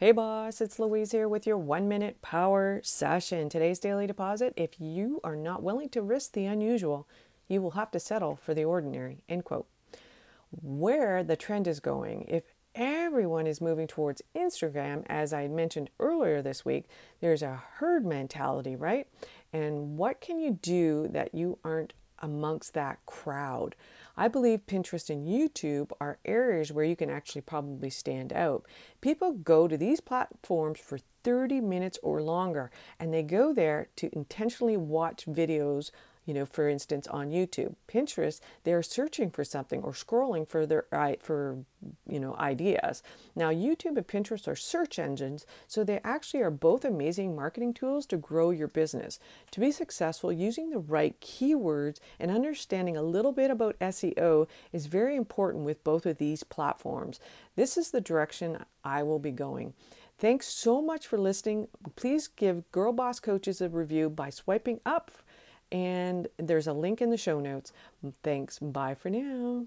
Hey boss, it's Louise here with your one minute power session. Today's daily deposit if you are not willing to risk the unusual, you will have to settle for the ordinary. End quote. Where the trend is going, if everyone is moving towards Instagram, as I mentioned earlier this week, there's a herd mentality, right? And what can you do that you aren't amongst that crowd? I believe Pinterest and YouTube are areas where you can actually probably stand out. People go to these platforms for 30 minutes or longer, and they go there to intentionally watch videos you know, for instance, on YouTube, Pinterest, they're searching for something or scrolling for their for you know ideas. Now, YouTube and Pinterest are search engines, so they actually are both amazing marketing tools to grow your business. To be successful, using the right keywords and understanding a little bit about SEO is very important with both of these platforms. This is the direction I will be going. Thanks so much for listening. Please give Girl Boss Coaches a review by swiping up and there's a link in the show notes. Thanks. Bye for now.